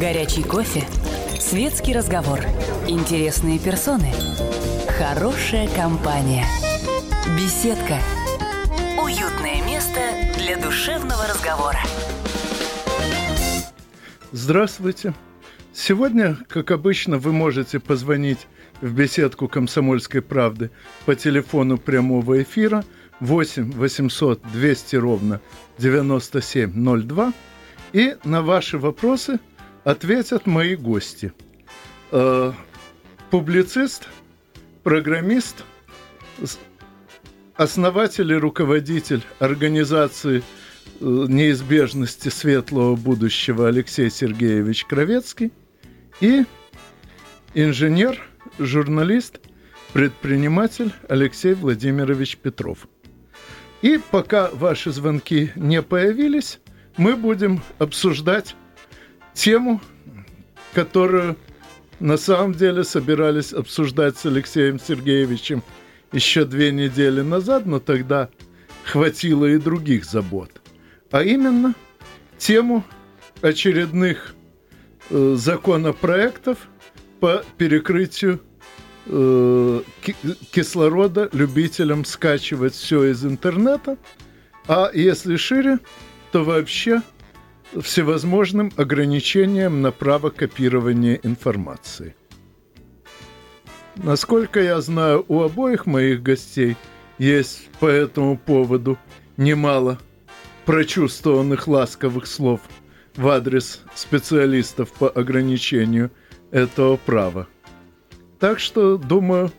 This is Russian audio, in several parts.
Горячий кофе. Светский разговор. Интересные персоны. Хорошая компания. Беседка. Уютное место для душевного разговора. Здравствуйте. Сегодня, как обычно, вы можете позвонить в беседку «Комсомольской правды» по телефону прямого эфира 8 800 200 ровно 9702 и на ваши вопросы ответят мои гости. Э, публицист, программист, основатель и руководитель организации э, неизбежности светлого будущего Алексей Сергеевич Кровецкий и инженер, журналист, предприниматель Алексей Владимирович Петров. И пока ваши звонки не появились, мы будем обсуждать тему, которую на самом деле собирались обсуждать с Алексеем Сергеевичем еще две недели назад, но тогда хватило и других забот. А именно тему очередных э, законопроектов по перекрытию э, кислорода любителям скачивать все из интернета, а если шире, то вообще всевозможным ограничениям на право копирования информации. Насколько я знаю, у обоих моих гостей есть по этому поводу немало прочувствованных ласковых слов в адрес специалистов по ограничению этого права. Так что, думаю,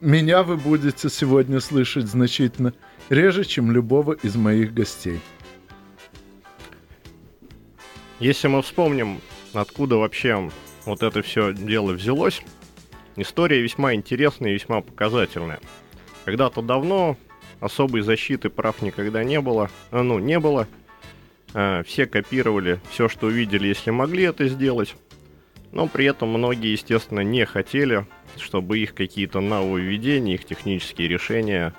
меня вы будете сегодня слышать значительно реже, чем любого из моих гостей. Если мы вспомним, откуда вообще вот это все дело взялось, история весьма интересная и весьма показательная. Когда-то давно особой защиты прав никогда не было, а, ну, не было. А, все копировали все, что увидели, если могли это сделать. Но при этом многие, естественно, не хотели, чтобы их какие-то нововведения, их технические решения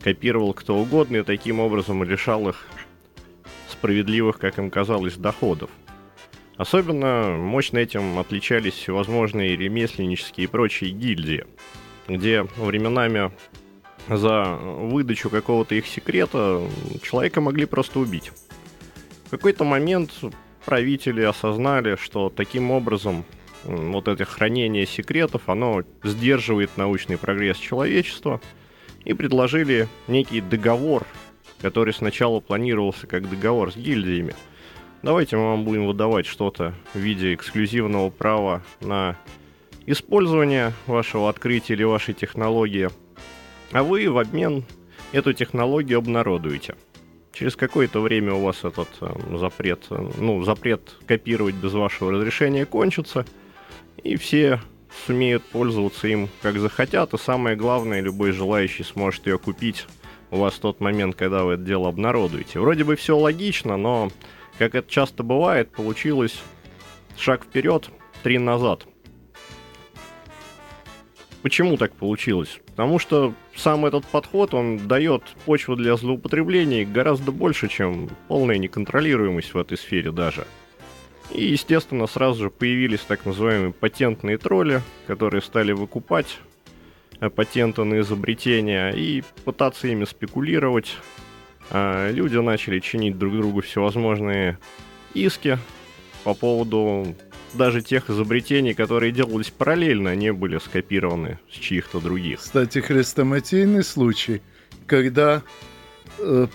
копировал кто угодно и таким образом лишал их справедливых, как им казалось, доходов. Особенно мощно этим отличались всевозможные ремесленнические и прочие гильдии, где временами за выдачу какого-то их секрета человека могли просто убить. В какой-то момент правители осознали, что таким образом вот это хранение секретов, оно сдерживает научный прогресс человечества, и предложили некий договор, который сначала планировался как договор с гильдиями – Давайте мы вам будем выдавать что-то в виде эксклюзивного права на использование вашего открытия или вашей технологии, а вы в обмен эту технологию обнародуете. Через какое-то время у вас этот э, запрет, э, ну, запрет копировать без вашего разрешения кончится, и все сумеют пользоваться им как захотят, и самое главное, любой желающий сможет ее купить у вас в тот момент, когда вы это дело обнародуете. Вроде бы все логично, но как это часто бывает, получилось шаг вперед, три назад. Почему так получилось? Потому что сам этот подход, он дает почву для злоупотреблений гораздо больше, чем полная неконтролируемость в этой сфере даже. И, естественно, сразу же появились так называемые патентные тролли, которые стали выкупать э, патенты на изобретения и пытаться ими спекулировать, люди начали чинить друг другу всевозможные иски по поводу даже тех изобретений, которые делались параллельно, не были скопированы с чьих-то других. Кстати, хрестоматийный случай, когда э,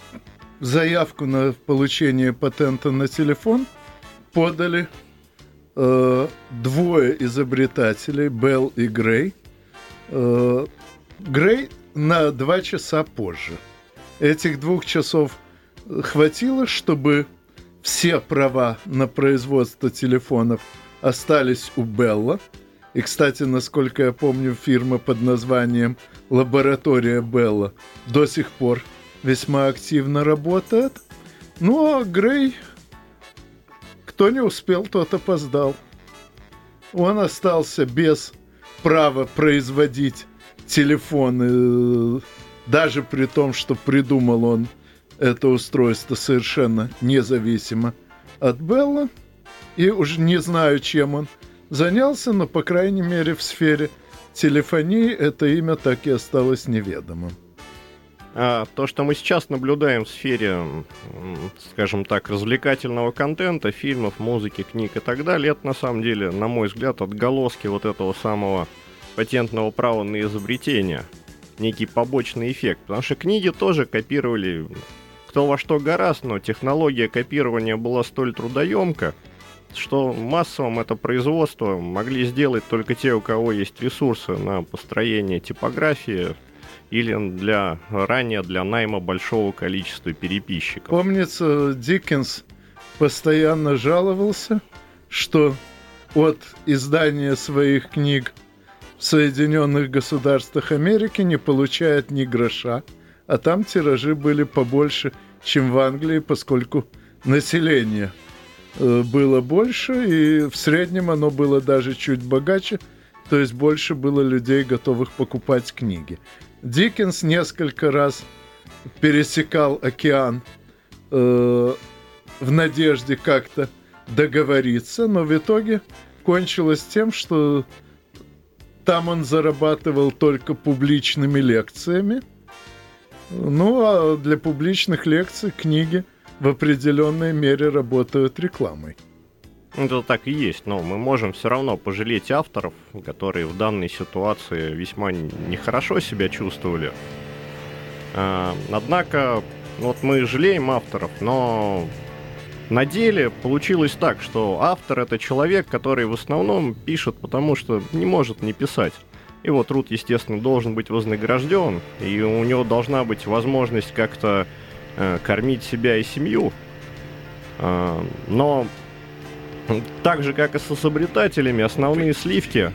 заявку на получение патента на телефон подали э, двое изобретателей, Белл и Грей. Э, Грей на два часа позже – Этих двух часов хватило, чтобы все права на производство телефонов остались у Белла. И, кстати, насколько я помню, фирма под названием «Лаборатория Белла» до сих пор весьма активно работает. Ну, а Грей, кто не успел, тот опоздал. Он остался без права производить телефоны даже при том, что придумал он это устройство совершенно независимо от Белла. И уж не знаю, чем он занялся, но, по крайней мере, в сфере телефонии это имя так и осталось неведомым. А, то, что мы сейчас наблюдаем в сфере, скажем так, развлекательного контента, фильмов, музыки, книг и так далее, это на самом деле, на мой взгляд, отголоски вот этого самого патентного права на изобретение. Некий побочный эффект. Потому что книги тоже копировали кто во что гораст, но технология копирования была столь трудоемка, что массовым это производство могли сделать только те, у кого есть ресурсы на построение типографии, или для ранее для найма большого количества переписчиков. Помнится, Диккенс постоянно жаловался, что от издания своих книг в Соединенных Государствах Америки не получает ни гроша, а там тиражи были побольше, чем в Англии, поскольку население э, было больше, и в среднем оно было даже чуть богаче, то есть больше было людей, готовых покупать книги. Диккенс несколько раз пересекал океан э, в надежде как-то договориться, но в итоге кончилось тем, что там он зарабатывал только публичными лекциями. Ну, а для публичных лекций книги в определенной мере работают рекламой. Это так и есть, но мы можем все равно пожалеть авторов, которые в данной ситуации весьма нехорошо себя чувствовали. А, однако, вот мы жалеем авторов, но на деле получилось так, что автор это человек, который в основном пишет, потому что не может не писать. Его труд, естественно, должен быть вознагражден, и у него должна быть возможность как-то э, кормить себя и семью. Э, но так же, как и с изобретателями, основные сливки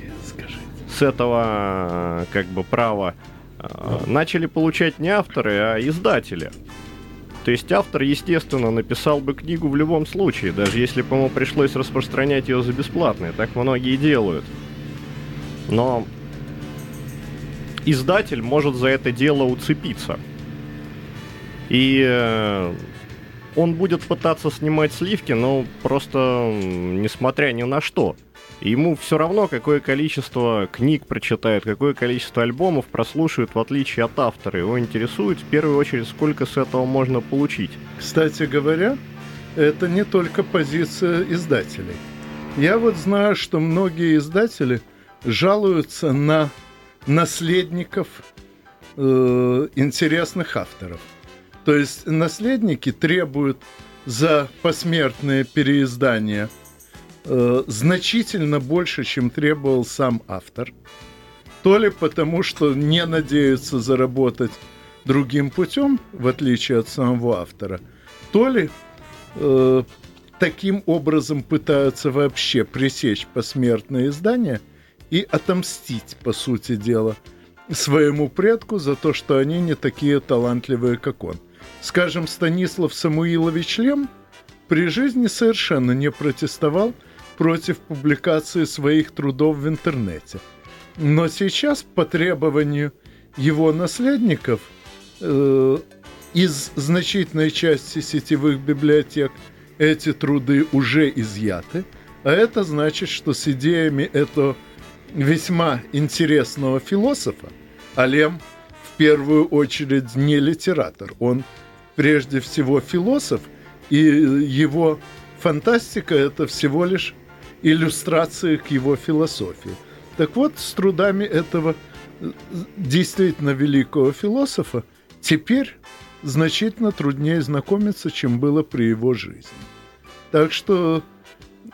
с этого как бы права а, начали получать не авторы, а издатели. То есть автор, естественно, написал бы книгу в любом случае, даже если бы ему пришлось распространять ее за бесплатно. Так многие делают. Но издатель может за это дело уцепиться. И э, он будет пытаться снимать сливки, но просто несмотря ни на что. Ему все равно, какое количество книг прочитает, какое количество альбомов прослушает, в отличие от автора. Его интересует в первую очередь, сколько с этого можно получить. Кстати говоря, это не только позиция издателей. Я вот знаю, что многие издатели жалуются на наследников э, интересных авторов. То есть наследники требуют за посмертное переиздание э, значительно больше, чем требовал сам автор. То ли потому, что не надеются заработать другим путем, в отличие от самого автора, то ли э, таким образом пытаются вообще пресечь посмертное издание и отомстить, по сути дела, своему предку за то, что они не такие талантливые, как он. Скажем, Станислав Самуилович Лем при жизни совершенно не протестовал против публикации своих трудов в интернете. Но сейчас по требованию его наследников э, из значительной части сетевых библиотек эти труды уже изъяты, а это значит, что с идеями этого весьма интересного философа, а Лем в первую очередь не литератор, он прежде всего философ, и его фантастика – это всего лишь иллюстрации к его философии. Так вот, с трудами этого э, действительно великого философа теперь значительно труднее знакомиться, чем было при его жизни. Так что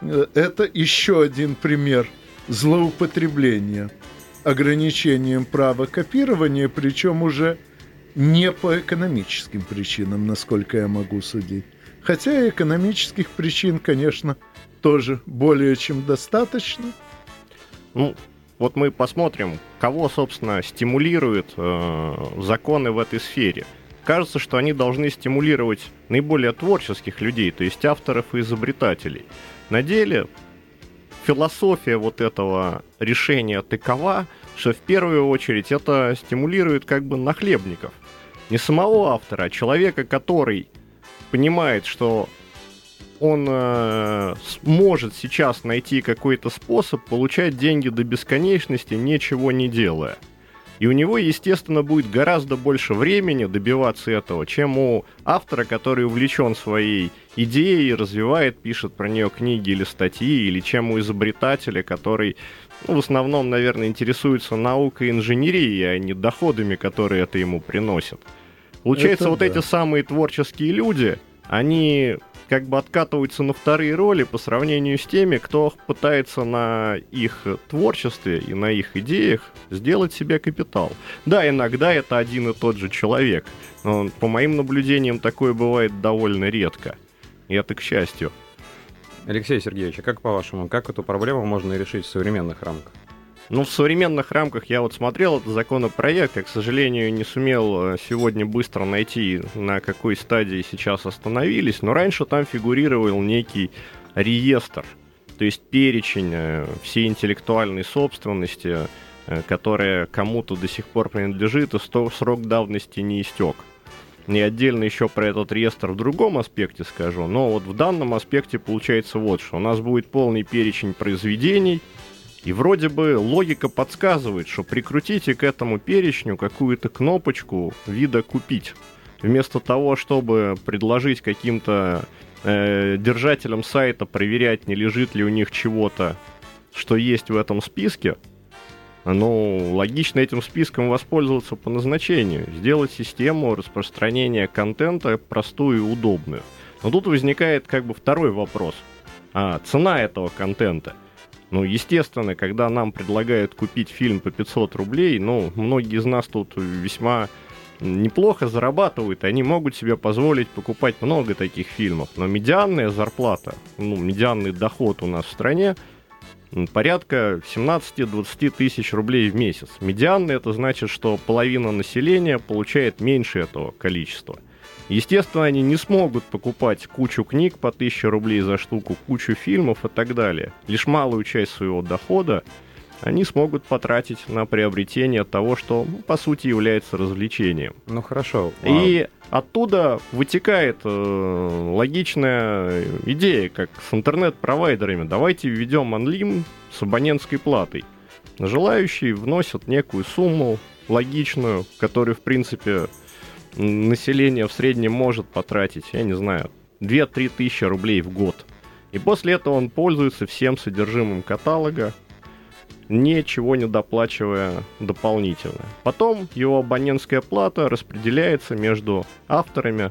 э, это еще один пример злоупотребления ограничением права копирования, причем уже не по экономическим причинам, насколько я могу судить. Хотя экономических причин, конечно, тоже более чем достаточно. Ну, вот мы посмотрим, кого, собственно, стимулируют э, законы в этой сфере. Кажется, что они должны стимулировать наиболее творческих людей, то есть авторов и изобретателей. На деле философия вот этого решения такова, что в первую очередь это стимулирует как бы нахлебников – не самого автора, а человека, который понимает, что он э, может сейчас найти какой-то способ получать деньги до бесконечности, ничего не делая. И у него, естественно, будет гораздо больше времени добиваться этого, чем у автора, который увлечен своей идеей, развивает, пишет про нее книги или статьи, или чем у изобретателя, который ну, в основном, наверное, интересуется наукой и инженерией, а не доходами, которые это ему приносит. Получается, это вот да. эти самые творческие люди, они как бы откатываются на вторые роли по сравнению с теми, кто пытается на их творчестве и на их идеях сделать себе капитал. Да, иногда это один и тот же человек, но по моим наблюдениям такое бывает довольно редко. И это к счастью. Алексей Сергеевич, а как по-вашему, как эту проблему можно решить в современных рамках? Ну, в современных рамках я вот смотрел этот законопроект, я, к сожалению, не сумел э, сегодня быстро найти, на какой стадии сейчас остановились, но раньше там фигурировал некий реестр, то есть перечень э, всей интеллектуальной собственности, э, которая кому-то до сих пор принадлежит, и срок давности не истек. И отдельно еще про этот реестр в другом аспекте скажу, но вот в данном аспекте получается вот что. У нас будет полный перечень произведений, и вроде бы логика подсказывает, что прикрутите к этому перечню какую-то кнопочку вида «Купить». Вместо того, чтобы предложить каким-то э, держателям сайта проверять, не лежит ли у них чего-то, что есть в этом списке, ну, логично этим списком воспользоваться по назначению, сделать систему распространения контента простую и удобную. Но тут возникает как бы второй вопрос. А, цена этого контента – ну, естественно, когда нам предлагают купить фильм по 500 рублей, ну, многие из нас тут весьма неплохо зарабатывают, они могут себе позволить покупать много таких фильмов. Но медианная зарплата, ну, медианный доход у нас в стране порядка 17-20 тысяч рублей в месяц. Медианный это значит, что половина населения получает меньше этого количества. Естественно, они не смогут покупать кучу книг по 1000 рублей за штуку, кучу фильмов и так далее. Лишь малую часть своего дохода они смогут потратить на приобретение того, что, ну, по сути, является развлечением. Ну хорошо. И оттуда вытекает э, логичная идея, как с интернет-провайдерами. Давайте введем анлим с абонентской платой. Желающие вносят некую сумму логичную, которую, в принципе, население в среднем может потратить, я не знаю, 2-3 тысячи рублей в год. И после этого он пользуется всем содержимым каталога, ничего не доплачивая дополнительно. Потом его абонентская плата распределяется между авторами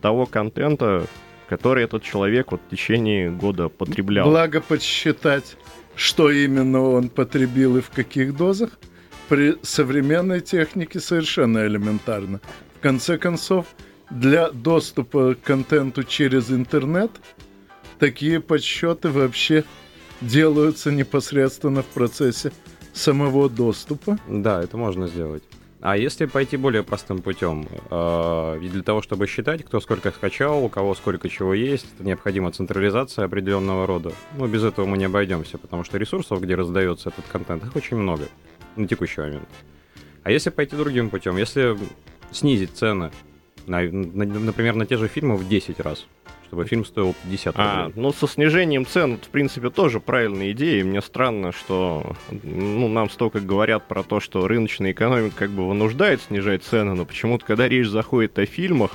того контента, который этот человек вот в течение года потреблял. Благо подсчитать, что именно он потребил и в каких дозах, при современной технике совершенно элементарно. Конце концов, для доступа к контенту через интернет такие подсчеты вообще делаются непосредственно в процессе самого доступа. Да, это можно сделать. А если пойти более простым путем, э, для того, чтобы считать, кто сколько скачал, у кого сколько чего есть, необходима централизация определенного рода. Но без этого мы не обойдемся, потому что ресурсов, где раздается этот контент, их очень много на текущий момент. А если пойти другим путем, если снизить цены, на, на, например, на те же фильмы в 10 раз, чтобы фильм стоил 50 а, рублей. ну, со снижением цен, это, в принципе, тоже правильная идея. Мне странно, что ну, нам столько говорят про то, что рыночная экономика как бы вынуждает снижать цены, но почему-то, когда речь заходит о фильмах,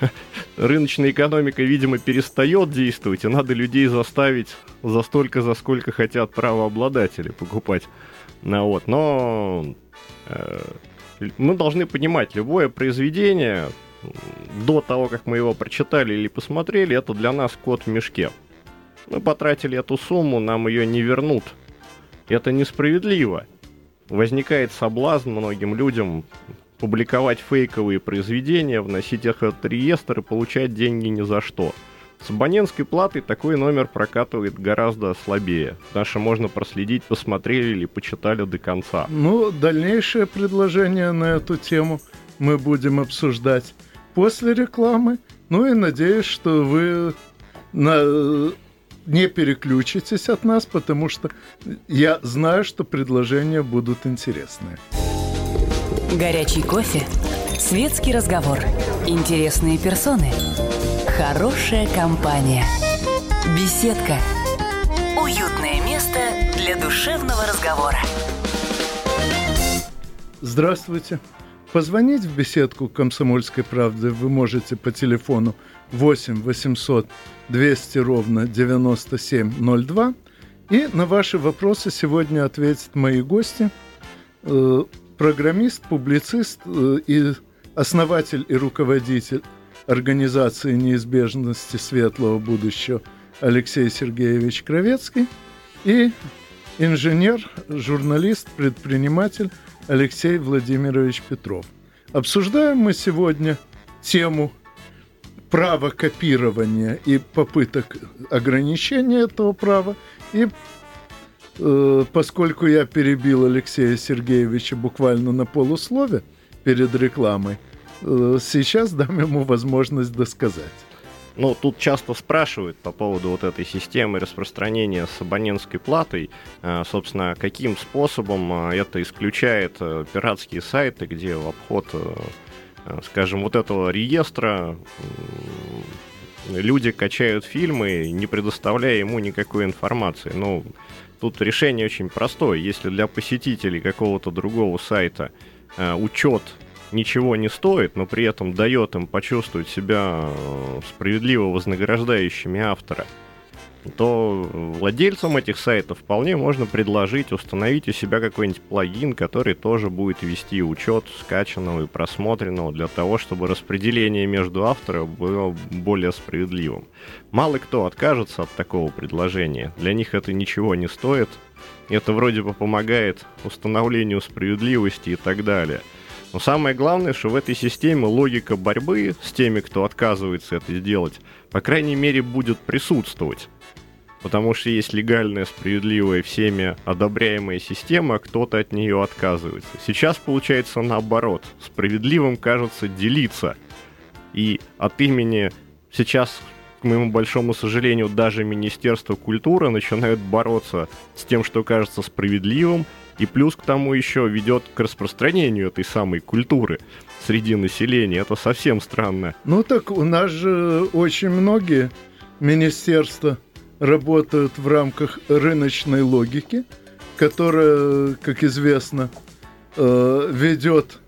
рыночная экономика, видимо, перестает действовать, и надо людей заставить за столько, за сколько хотят правообладатели покупать. Ну, вот. Но э, мы должны понимать, любое произведение до того, как мы его прочитали или посмотрели, это для нас кот в мешке. Мы потратили эту сумму, нам ее не вернут. Это несправедливо. Возникает соблазн многим людям публиковать фейковые произведения, вносить их в реестр и получать деньги ни за что. С абонентской платой такой номер прокатывает гораздо слабее. Наше можно проследить, посмотрели или почитали до конца. Ну, дальнейшее предложение на эту тему мы будем обсуждать после рекламы. Ну и надеюсь, что вы на... не переключитесь от нас, потому что я знаю, что предложения будут интересные. Горячий кофе, светский разговор, интересные персоны – Хорошая компания – Беседка. Уютное место для душевного разговора. Здравствуйте. Позвонить в беседку «Комсомольской правды» вы можете по телефону 8 800 200 ровно 9702. И на ваши вопросы сегодня ответят мои гости. Э, программист, публицист э, и основатель и руководитель организации неизбежности светлого будущего Алексей Сергеевич Кровецкий и инженер, журналист, предприниматель Алексей Владимирович Петров. Обсуждаем мы сегодня тему права копирования и попыток ограничения этого права. И э, поскольку я перебил Алексея Сергеевича буквально на полуслове перед рекламой, сейчас дам ему возможность досказать. Ну, тут часто спрашивают по поводу вот этой системы распространения с абонентской платой. Э, собственно, каким способом э, это исключает э, пиратские сайты, где в обход, скажем, вот этого реестра люди качают фильмы, не предоставляя ему никакой информации. Ну, тут решение очень простое. Если для посетителей какого-то другого сайта учет ничего не стоит, но при этом дает им почувствовать себя э, справедливо вознаграждающими автора, то владельцам этих сайтов вполне можно предложить установить у себя какой-нибудь плагин, который тоже будет вести учет скачанного и просмотренного для того, чтобы распределение между авторами было более справедливым. Мало кто откажется от такого предложения. Для них это ничего не стоит. Это вроде бы помогает установлению справедливости и так далее – но самое главное, что в этой системе логика борьбы с теми, кто отказывается это сделать, по крайней мере, будет присутствовать. Потому что есть легальная, справедливая, всеми одобряемая система, а кто-то от нее отказывается. Сейчас получается наоборот. Справедливым кажется делиться. И от имени сейчас к моему большому сожалению, даже Министерство культуры начинают бороться с тем, что кажется справедливым, и плюс к тому еще ведет к распространению этой самой культуры среди населения. Это совсем странно. Ну так у нас же очень многие министерства работают в рамках рыночной логики, которая, как известно, э, ведет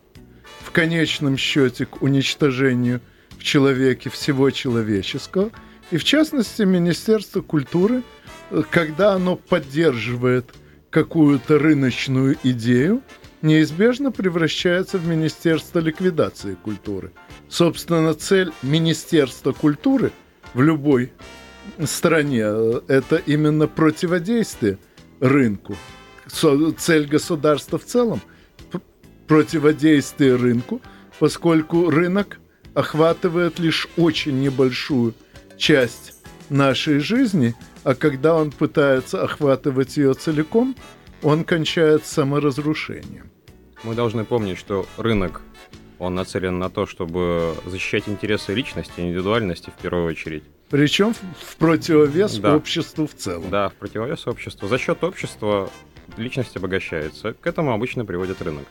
в конечном счете к уничтожению в человеке всего человеческого. И в частности, Министерство культуры, э, когда оно поддерживает – какую-то рыночную идею, неизбежно превращается в Министерство ликвидации культуры. Собственно, цель Министерства культуры в любой стране э, – это именно противодействие рынку. Цель государства в целом – противодействие рынку, поскольку рынок охватывает лишь очень небольшую часть нашей жизни – а когда он пытается охватывать ее целиком, он кончает саморазрушением. Мы должны помнить, что рынок, он нацелен на то, чтобы защищать интересы личности, индивидуальности в первую очередь. Причем в противовес да. обществу в целом. Да, в противовес обществу. За счет общества личность обогащается. К этому обычно приводит рынок.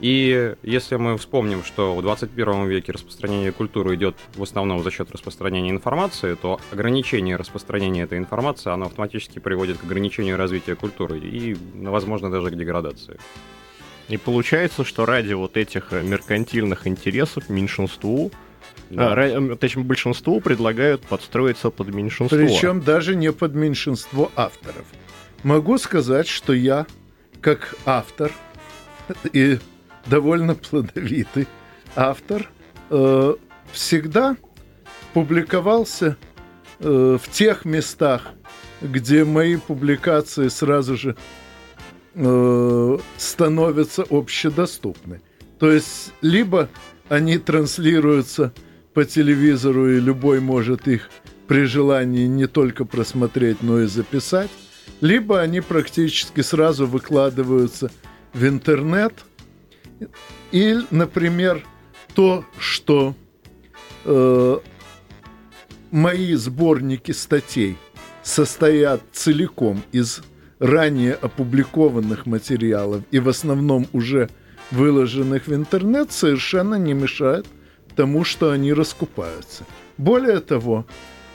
И если мы вспомним, что в 21 веке распространение культуры идет в основном за счет распространения информации, то ограничение распространения этой информации, оно автоматически приводит к ограничению развития культуры и, возможно, даже к деградации. И получается, что ради вот этих меркантильных интересов меньшинству да. А, точнее, большинству предлагают подстроиться под меньшинство. Причем даже не под меньшинство авторов. Могу сказать, что я, как автор и довольно плодовитый автор, э, всегда публиковался э, в тех местах, где мои публикации сразу же э, становятся общедоступны. То есть либо они транслируются по телевизору, и любой может их при желании не только просмотреть, но и записать, либо они практически сразу выкладываются в интернет – и, например, то, что э, мои сборники статей состоят целиком из ранее опубликованных материалов и в основном уже выложенных в интернет, совершенно не мешает тому, что они раскупаются. Более того,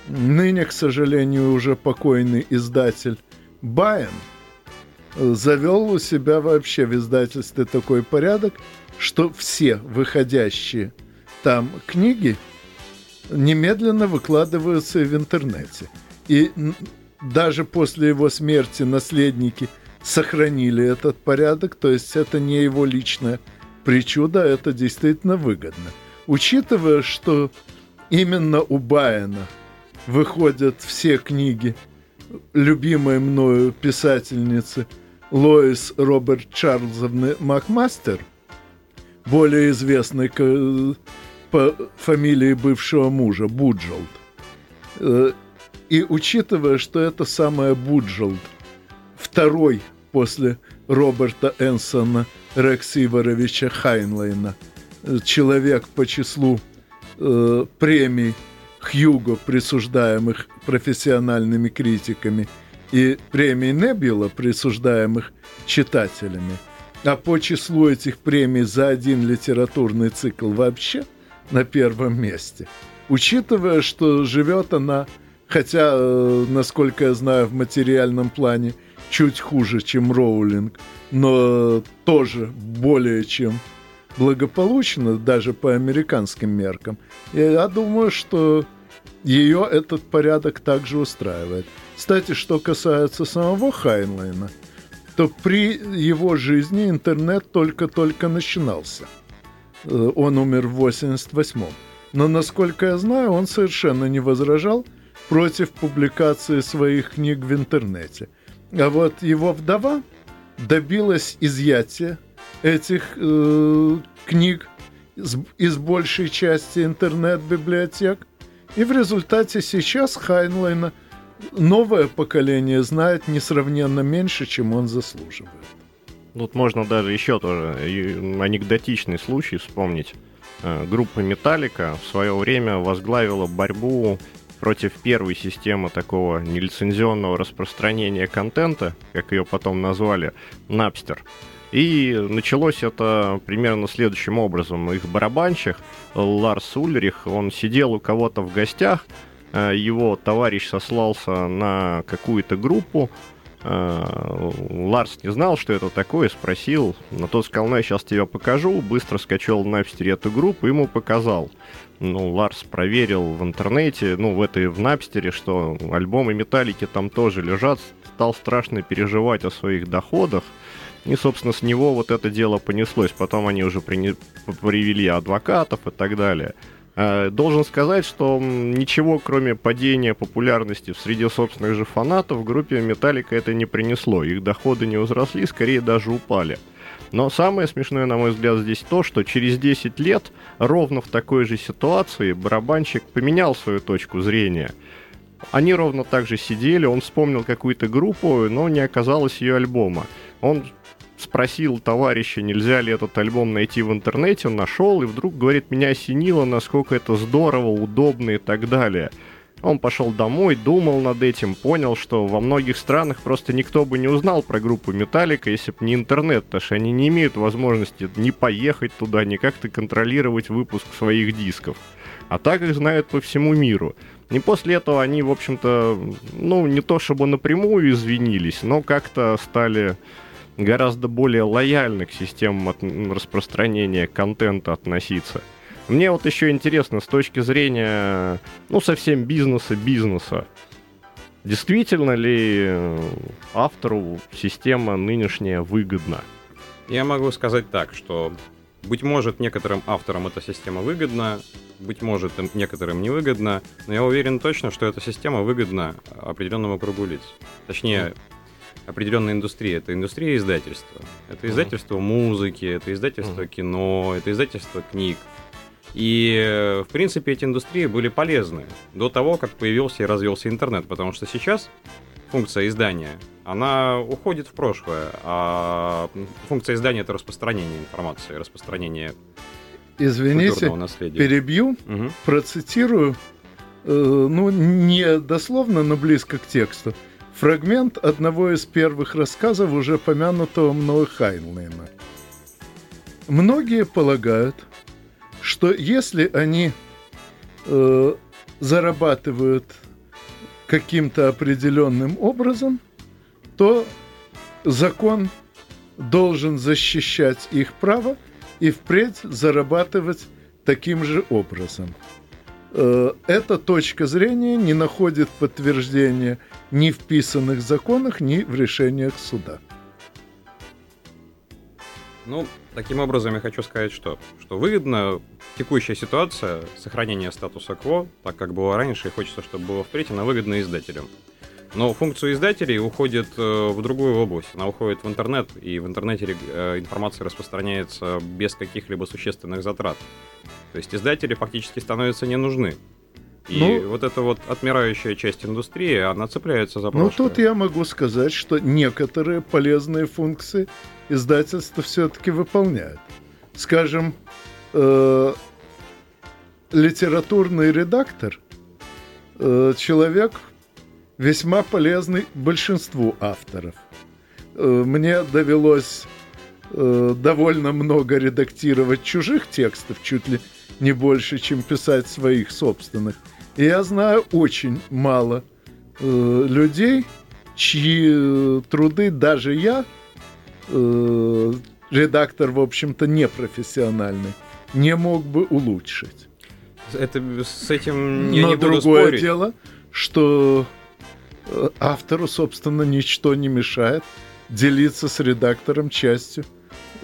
ныне, к сожалению, уже покойный издатель Байен завел у себя вообще в издательстве такой порядок, что все выходящие там книги немедленно выкладываются в интернете. И даже после его смерти наследники сохранили этот порядок, то есть это не его личная причуда, это действительно выгодно. Учитывая, что именно у Байена выходят все книги любимой мною писательницы Лоис Роберт Чарльзовны Макмастер, более известной по фамилии бывшего мужа Буджолд. Э, и учитывая, что это самая Буджолд, второй после Роберта Энсона Рекс Иваровича Хайнлейна, э, человек по числу э, премий Хьюго, присуждаемых профессиональными критиками, и премий Небюла, присуждаемых читателями, а по числу этих премий за один литературный цикл вообще на первом месте. Учитывая, что живет она, хотя, э, насколько я знаю, в материальном плане чуть хуже, чем Роулинг, но тоже более чем благополучно, даже по американским меркам. Я думаю, что ее этот порядок также устраивает. Кстати, что касается самого Хайнлайна, то при его жизни интернет только-только начинался. Э, он умер в 88-м. Но, насколько я знаю, он совершенно не возражал против публикации своих книг в интернете. А вот его вдова добилась изъятия этих э, книг из, из большей части интернет-библиотек. И в результате сейчас Хайнлайна новое поколение знает несравненно меньше, чем он заслуживает. Тут можно даже еще тоже анекдотичный случай вспомнить. Э, группа Металлика в свое время возглавила борьбу против первой системы такого нелицензионного распространения контента, как ее потом назвали, Napster. И началось это примерно следующим образом. Их барабанщик Ларс Ульрих, он сидел у кого-то в гостях, э, его товарищ сослался на какую-то группу, э, Ларс не знал, что это такое, спросил, но тот сказал, ну я сейчас тебе покажу, быстро скачал на Напстере эту группу, ему показал. Ну, Ларс проверил в интернете, ну, в этой, в Напстере, что альбомы Металлики там тоже лежат, стал страшно переживать о своих доходах, и, собственно, с него вот это дело понеслось. Потом они уже при... привели адвокатов и так далее. А, должен сказать, что ничего, кроме падения популярности в среде собственных же фанатов, группе Металлика это не принесло. Их доходы не возросли, скорее даже упали. Но самое смешное, на мой взгляд, здесь то, что через 10 лет ровно в такой же ситуации барабанщик поменял свою точку зрения. Они ровно так же сидели, он вспомнил какую-то группу, но не оказалось ее альбома. Он спросил товарища, нельзя ли этот альбом найти в интернете, он нашел и вдруг говорит, меня осенило, насколько это здорово, удобно и так далее. Он пошел домой, думал над этим, понял, что во многих странах просто никто бы не узнал про группу Металлика, если бы не интернет, потому что они не имеют возможности ни поехать туда, ни как-то контролировать выпуск своих дисков. А так их знают по всему миру. И после этого они, в общем-то, ну, не то чтобы напрямую извинились, но как-то стали гораздо более лояльны к системам распространения контента относиться. Мне вот еще интересно с точки зрения, ну, совсем бизнеса-бизнеса. Действительно ли э, автору система нынешняя выгодна? Я могу сказать так, что, быть может, некоторым авторам эта система выгодна, быть может, некоторым невыгодна, но я уверен точно, что эта система выгодна определенному кругу лиц. Точнее, определенной индустрии. Это индустрия издательства. Это издательство музыки, это издательство кино, это издательство книг. И, в принципе, эти индустрии были полезны до того, как появился и развился интернет, потому что сейчас функция издания, она уходит в прошлое, а функция издания — это распространение информации, распространение Извините, перебью, угу. процитирую, э, ну, не дословно, но близко к тексту, фрагмент одного из первых рассказов уже помянутого мною Хайнлейна. Многие полагают, что если они э, зарабатывают каким-то определенным образом, то закон должен защищать их право и впредь зарабатывать таким же образом. Э, эта точка зрения не находит подтверждения ни в писанных законах, ни в решениях суда. Ну, таким образом я хочу сказать, что, что выгодно текущая ситуация, сохранение статуса кво, так как было раньше, и хочется, чтобы было впредь, она выгодна издателям. Но функция издателей уходит э, в другую область. Она уходит в интернет, и в интернете э, информация распространяется без каких-либо существенных затрат. То есть издатели фактически становятся не нужны. И ну, вот эта вот отмирающая часть индустрии, она цепляется за прошлое. Ну, тут я могу сказать, что некоторые полезные функции издательство все-таки выполняет. Скажем, э, литературный редактор э, человек весьма полезный большинству авторов. Э, мне довелось э, довольно много редактировать чужих текстов, чуть ли не больше, чем писать своих собственных. И я знаю очень мало э, людей, чьи э, труды даже я, э, редактор, в общем-то, непрофессиональный, не мог бы улучшить. Это с этим я Но не буду другое спорить. дело, что э, автору, собственно, ничто не мешает делиться с редактором частью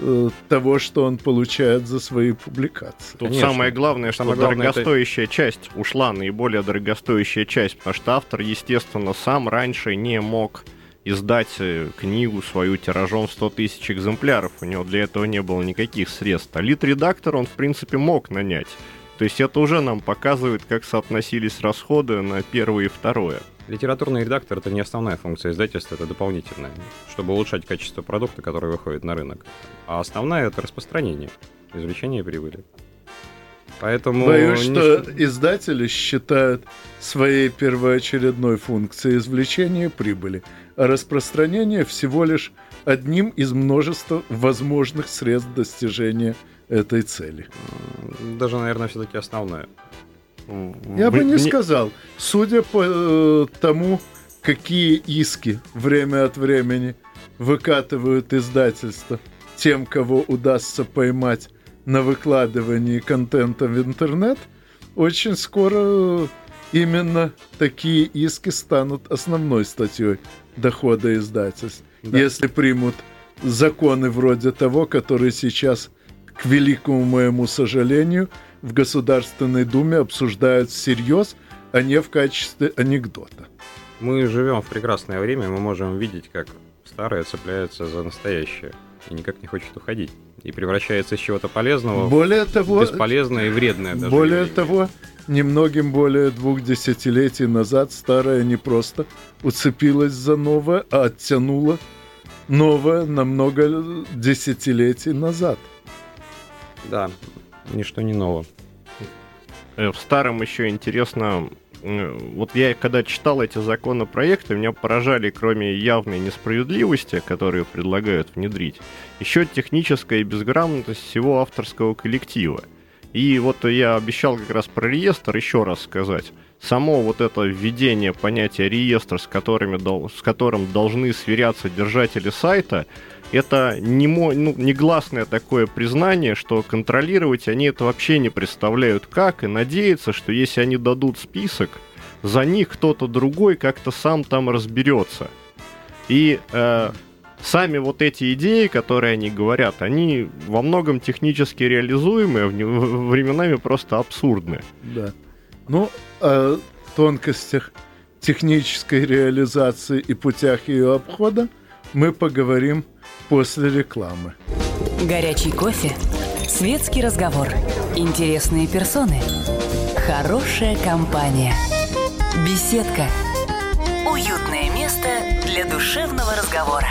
э, того, что он получает за свои публикации. Тут Конечно. самое главное, что Самое главное, дорогостоящая часть ушла, наиболее дорогостоящая часть, потому что автор, естественно, сам раньше не мог издать э, книгу свою тиражом в 100 тысяч экземпляров. У него для этого не было никаких средств. А лид-редактор он, в принципе, мог нанять. То есть это уже нам показывает, как соотносились расходы на первое и второе. Литературный редактор это не основная функция издательства, это дополнительная, чтобы улучшать качество продукта, который выходит на рынок. А основная это распространение, извлечение прибыли. Поэтому Боюсь, что ничто- издатели считают своей первоочередной функцией извлечения прибыли, а распространение всего лишь одним из множества возможных средств достижения этой цели. даже, наверное, все-таки основная. Я В- бы не сказал. Судя по э, тому, какие иски время от времени выкатывают издательства тем, кого удастся поймать на выкладывании контента в интернет, очень скоро именно такие иски станут основной статьей дохода издательств. Да. Если примут законы вроде того, который сейчас, к великому моему сожалению, в Государственной Думе обсуждают всерьез, а не в качестве анекдота. Мы живем в прекрасное время, мы можем видеть, как старое цепляется за настоящее и никак не хочет уходить. И превращается из чего-то полезного Более в того, бесполезное и вредное даже. более явление. того, немногим более двух десятилетий назад старое не просто уцепилось за новое, а оттянуло новое на много десятилетий назад. Да, ничто не ново. Э, В старом еще интересно, вот я когда читал эти законопроекты, меня поражали, кроме явной несправедливости, которую предлагают внедрить, еще техническая безграмотность всего авторского коллектива. И вот я обещал как раз про реестр еще раз сказать. Само вот это введение понятия реестр, с, которыми, с которым должны сверяться держатели сайта, это не мо- ну, негласное такое признание, что контролировать они это вообще не представляют как, и надеяться, что если они дадут список, за них кто-то другой как-то сам там разберется. И э, сами вот эти идеи, которые они говорят, они во многом технически реализуемые, в- временами просто абсурдны. Да. Ну, о тонкостях технической реализации и путях ее обхода мы поговорим после рекламы. Горячий кофе, светский разговор, интересные персоны, хорошая компания, беседка, уютное место для душевного разговора.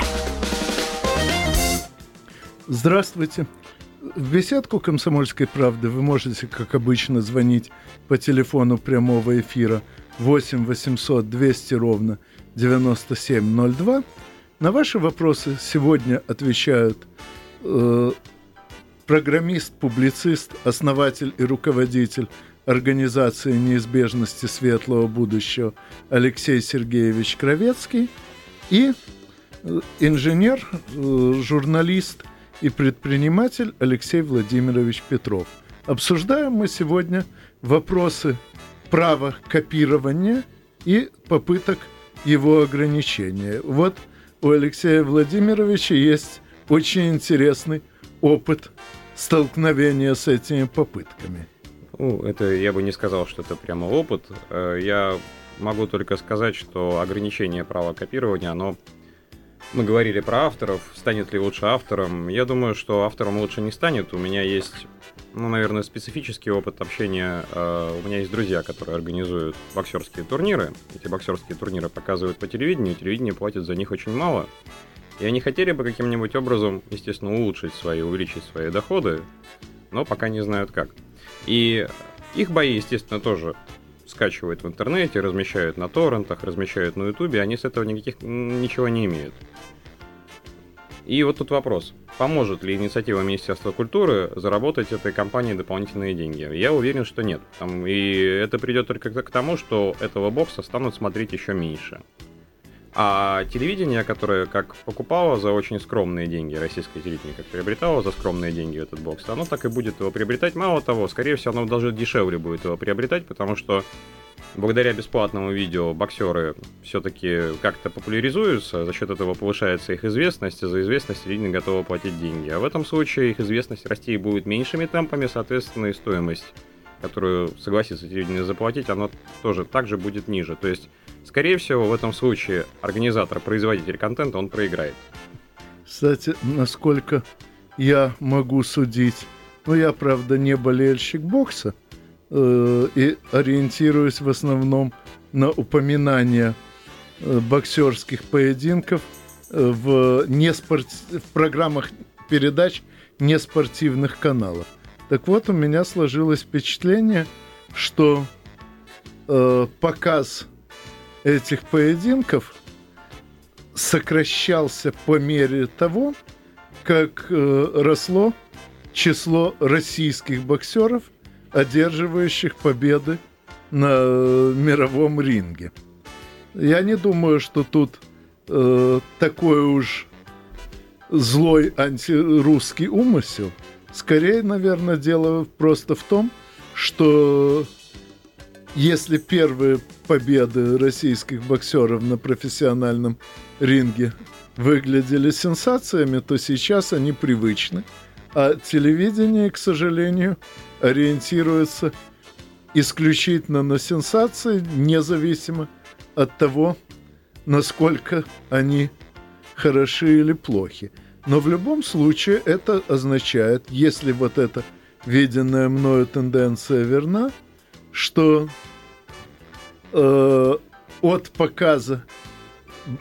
Здравствуйте. В беседку «Комсомольской правды» вы можете, как обычно, звонить по телефону прямого эфира 8 800 200 ровно 9702. На ваши вопросы сегодня отвечают э, программист, публицист, основатель и руководитель организации неизбежности светлого будущего Алексей Сергеевич Кровецкий и э, инженер, э, журналист и предприниматель Алексей Владимирович Петров. Обсуждаем мы сегодня вопросы права копирования и попыток его ограничения. Вот у Алексея Владимировича есть очень интересный опыт столкновения с этими попытками. Ну, это я бы не сказал, что это прямо опыт. Э, я могу только сказать, что ограничение права копирования, оно... Мы говорили про авторов, станет ли лучше автором. Я думаю, что автором лучше не станет. У меня есть, ну, наверное, специфический опыт общения. Э, у меня есть друзья, которые организуют боксерские турниры. Эти боксерские турниры показывают по телевидению, телевидение платит за них очень мало. И они хотели бы каким-нибудь образом, естественно, улучшить свои, увеличить свои доходы, но пока не знают как. И их бои, естественно, тоже скачивают в интернете, размещают на торрентах, размещают на ютубе, они с этого никаких ничего не имеют. И вот тут вопрос. Поможет ли инициатива Министерства культуры заработать этой компании дополнительные деньги? Я уверен, что нет. И это придет только к тому, что этого бокса станут смотреть еще меньше. А телевидение, которое как покупало за очень скромные деньги, российское телевидение как приобретало за скромные деньги этот бокс, оно так и будет его приобретать. Мало того, скорее всего, оно даже дешевле будет его приобретать, потому что благодаря бесплатному видео боксеры все-таки как-то популяризуются, за счет этого повышается их известность, и за известность телевидение готово платить деньги. А в этом случае их известность расти будет меньшими темпами, соответственно, и стоимость, которую согласится телевидение заплатить, она тоже также будет ниже. То есть Скорее всего, в этом случае организатор, производитель контента, он проиграет. Кстати, насколько я могу судить, ну, я, правда, не болельщик бокса э, и ориентируюсь в основном на упоминания э, боксерских поединков э, в, неспорт... в программах передач неспортивных каналов. Так вот, у меня сложилось впечатление, что э, показ этих поединков сокращался по мере того, как э, росло число российских боксеров, одерживающих победы на э, мировом ринге. Я не думаю, что тут э, такой уж злой антирусский умысел. Скорее, наверное, дело просто в том, что если первые победы российских боксеров на профессиональном ринге выглядели сенсациями, то сейчас они привычны. А телевидение, к сожалению, ориентируется исключительно на сенсации, независимо от того, насколько они хороши или плохи. Но в любом случае это означает, если вот эта виденная мною тенденция верна, что э, от показа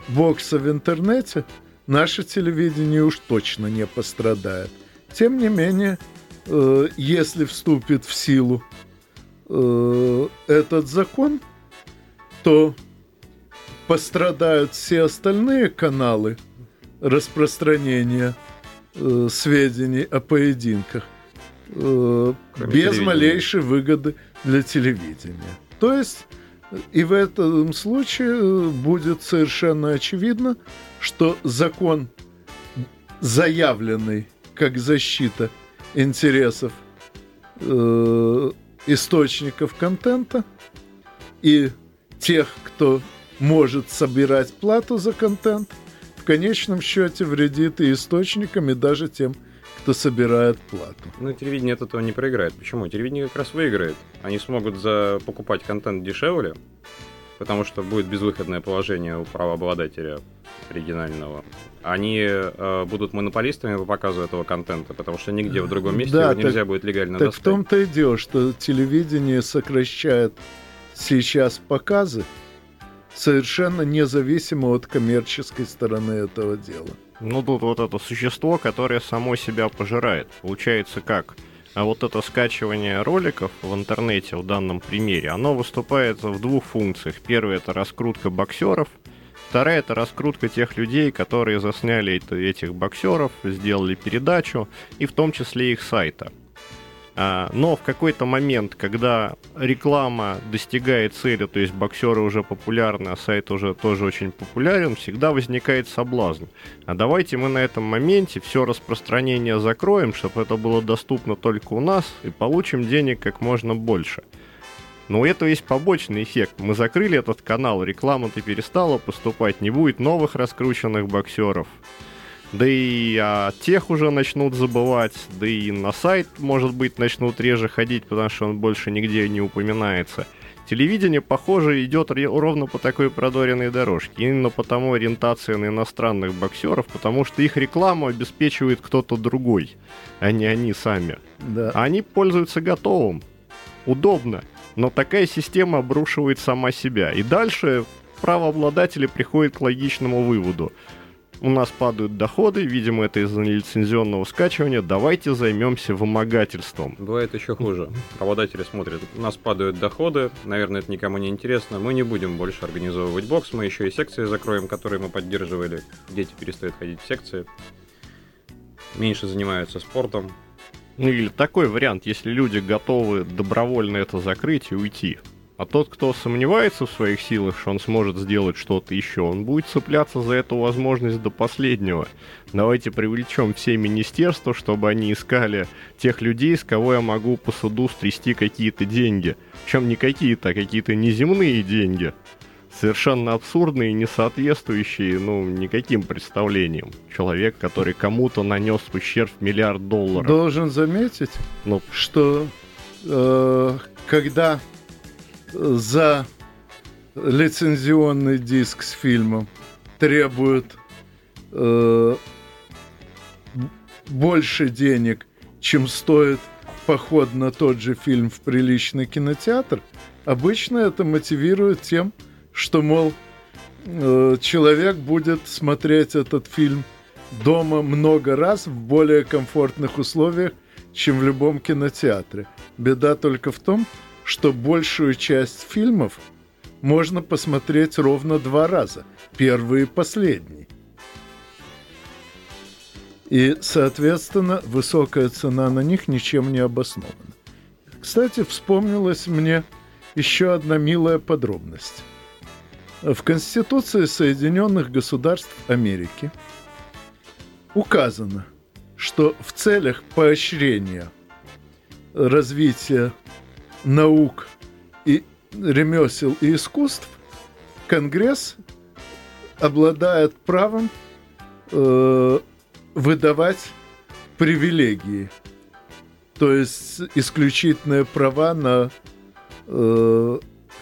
бокса в интернете наше телевидение уж точно не пострадает. Тем не менее, э, если вступит в силу э, этот закон, то пострадают все остальные каналы распространения э, сведений о поединках э, без малейшей выгоды для телевидения. То есть и в этом случае будет совершенно очевидно, что закон, заявленный как защита интересов э, источников контента и тех, кто может собирать плату за контент, в конечном счете вредит и источникам, и даже тем, кто собирает плату. Ну, телевидение от этого не проиграет. Почему? Телевидение как раз выиграет. Они смогут за... покупать контент дешевле, потому что будет безвыходное положение у правообладателя оригинального. Они э, будут монополистами по показу этого контента, потому что нигде в другом месте да, его нельзя так, будет легально так достать. в том-то и дело, что телевидение сокращает сейчас показы совершенно независимо от коммерческой стороны этого дела. Ну, тут вот это существо, которое само себя пожирает. Получается как? А вот это скачивание роликов в интернете в данном примере, оно выступает в двух функциях. Первая это раскрутка боксеров, вторая это раскрутка тех людей, которые засняли этих боксеров, сделали передачу, и в том числе их сайта. А, но в какой-то момент, когда реклама достигает цели, то есть боксеры уже популярны, а сайт уже тоже очень популярен, всегда возникает соблазн. А давайте мы на этом моменте все распространение закроем, чтобы это было доступно только у нас, и получим денег как можно больше. Но у этого есть побочный эффект. Мы закрыли этот канал, реклама-то перестала поступать, не будет новых раскрученных боксеров. Да и о тех уже начнут забывать, да и на сайт, может быть, начнут реже ходить, потому что он больше нигде не упоминается. Телевидение, похоже, идет ровно по такой продоренной дорожке. Именно потому ориентация на иностранных боксеров, потому что их рекламу обеспечивает кто-то другой, а не они сами. Да. А они пользуются готовым. Удобно. Но такая система обрушивает сама себя. И дальше правообладатели приходят к логичному выводу – у нас падают доходы, видимо, это из-за лицензионного скачивания, давайте займемся вымогательством. Бывает еще хуже. Работодатели смотрят, у нас падают доходы, наверное, это никому не интересно, мы не будем больше организовывать бокс, мы еще и секции закроем, которые мы поддерживали, дети перестают ходить в секции, меньше занимаются спортом. Ну или такой вариант, если люди готовы добровольно это закрыть и уйти. А тот, кто сомневается в своих силах, что он сможет сделать что-то еще, он будет цепляться за эту возможность до последнего. Давайте привлечем все министерства, чтобы они искали тех людей, с кого я могу по суду стрясти какие-то деньги. Причем не какие-то, а какие-то неземные деньги. Совершенно абсурдные и не соответствующие, ну, никаким представлениям. Человек, который кому-то нанес ущерб миллиард долларов. Должен заметить, ну, что э, когда за лицензионный диск с фильмом требуют э, больше денег, чем стоит поход на тот же фильм в приличный кинотеатр, обычно это мотивирует тем, что, мол, э, человек будет смотреть этот фильм дома много раз в более комфортных условиях, чем в любом кинотеатре. Беда только в том, что большую часть фильмов можно посмотреть ровно два раза. Первый и последний. И, соответственно, высокая цена на них ничем не обоснована. Кстати, вспомнилась мне еще одна милая подробность. В Конституции Соединенных Государств Америки указано, что в целях поощрения развития наук и ремесел и искусств Конгресс обладает правом э, выдавать привилегии, то есть исключительные права на э,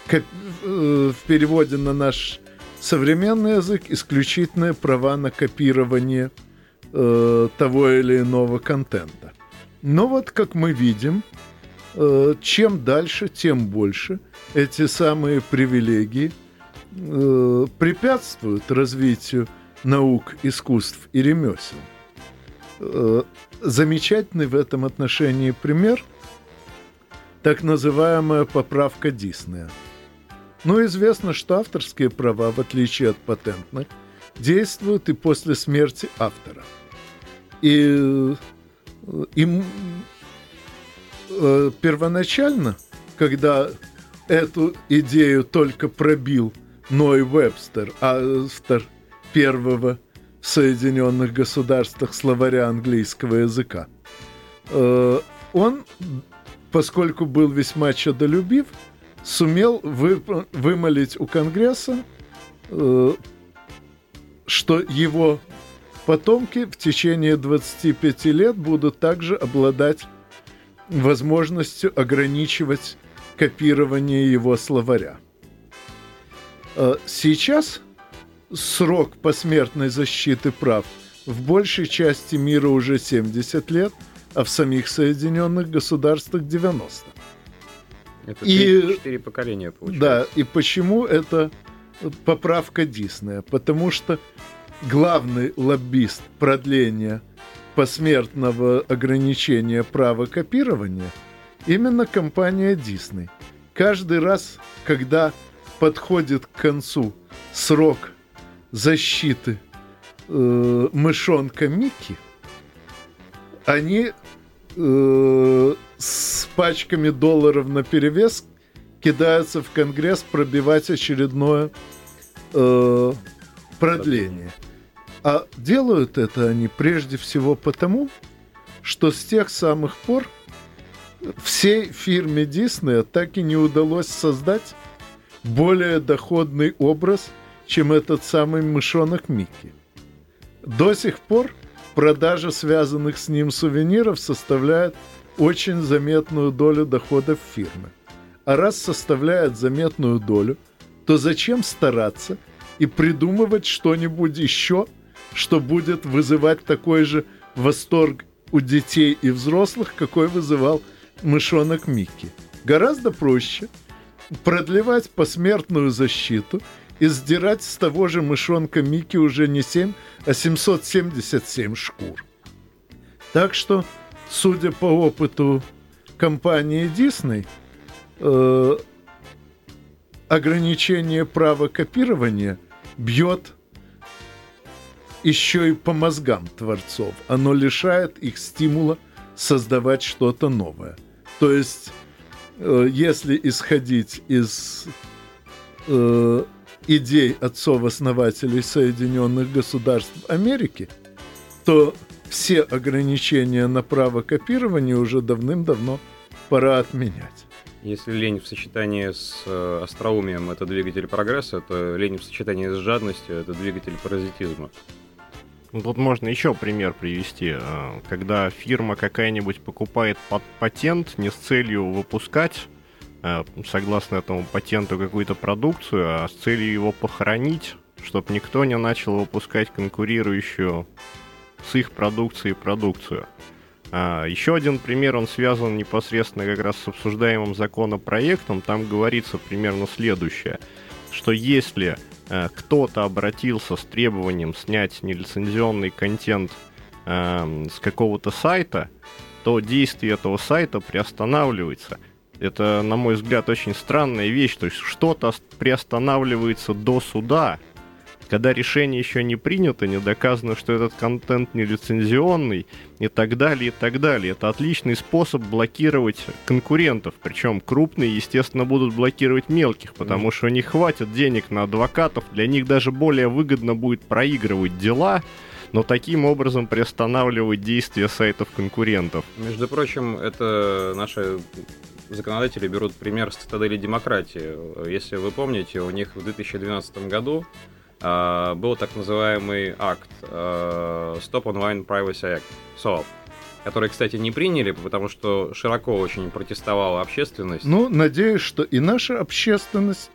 коп, э, в переводе на наш современный язык исключительные права на копирование э, того или иного контента. Но вот как мы видим, чем дальше, тем больше эти самые привилегии э, препятствуют развитию наук, искусств и ремесел. Э, замечательный в этом отношении пример – так называемая поправка Диснея. Но известно, что авторские права, в отличие от патентных, действуют и после смерти автора. И им э, первоначально, когда эту идею только пробил Ной Вебстер, автор первого в Соединенных Государствах словаря английского языка, э, он, поскольку был весьма чадолюбив, сумел вы, вымолить у Конгресса, э, что его потомки в течение 25 лет будут также обладать возможностью ограничивать копирование его словаря. А сейчас срок посмертной защиты прав в большей части мира уже 70 лет, а в самих Соединенных Государствах 90. Это и, 4 поколения получается. Да, и почему это поправка Диснея? Потому что главный лоббист продления посмертного ограничения права копирования именно компания Disney. Каждый раз, когда подходит к концу срок защиты э, мышонка Микки, они э, с пачками долларов на перевес кидаются в Конгресс пробивать очередное э, продление. А делают это они прежде всего потому, что с тех самых пор всей фирме Диснея так и не удалось создать более доходный образ, чем этот самый мышонок Микки. До сих пор продажа связанных с ним сувениров составляет очень заметную долю доходов фирмы. А раз составляет заметную долю, то зачем стараться и придумывать что-нибудь еще, что будет вызывать такой же восторг у детей и взрослых, какой вызывал мышонок Микки. Гораздо проще продлевать посмертную защиту и сдирать с того же мышонка Микки уже не 7, а 777 шкур. Так что, судя по опыту компании Disney, э, ограничение права копирования бьет еще и по мозгам творцов. Оно лишает их стимула создавать что-то новое. То есть, э, если исходить из э, идей отцов-основателей Соединенных Государств Америки, то все ограничения на право копирования уже давным-давно пора отменять. Если лень в сочетании с э, остроумием – это двигатель прогресса, то лень в сочетании с жадностью – это двигатель паразитизма. Тут можно еще пример привести. Э, когда фирма какая-нибудь покупает патент не с целью выпускать, э, согласно этому патенту, какую-то продукцию, а с целью его похоронить, чтобы никто не начал выпускать конкурирующую с их продукцией продукцию. А, еще один пример, он связан непосредственно как раз с обсуждаемым законопроектом. Там говорится примерно следующее, что если кто-то обратился с требованием снять нелицензионный контент э, с какого-то сайта, то действие этого сайта приостанавливается. Это, на мой взгляд, очень странная вещь. То есть что-то приостанавливается до суда, когда решение еще не принято, не доказано, что этот контент не лицензионный и так далее, и так далее. Это отличный способ блокировать конкурентов. Причем крупные, естественно, будут блокировать мелких, потому что у них хватит денег на адвокатов. Для них даже более выгодно будет проигрывать дела, но таким образом приостанавливать действия сайтов конкурентов. Между прочим, это наши законодатели берут пример с цитадели демократии. Если вы помните, у них в 2012 году а, был так называемый акт uh, Stop Online Privacy Act, SOAP, который, кстати, не приняли, потому что широко очень протестовала общественность. Ну, надеюсь, что и наша общественность,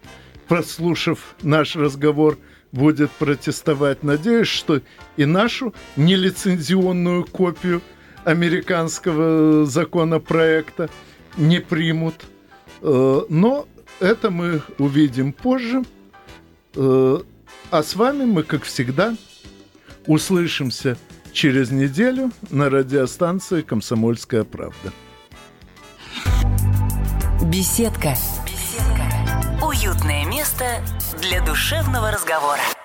прослушав наш разговор, будет протестовать. Надеюсь, что и нашу нелицензионную копию американского законопроекта не примут. Э, но это мы увидим позже. А с вами мы, как всегда, услышимся через неделю на радиостанции «Комсомольская правда». Беседка. Беседка. Уютное место для душевного разговора.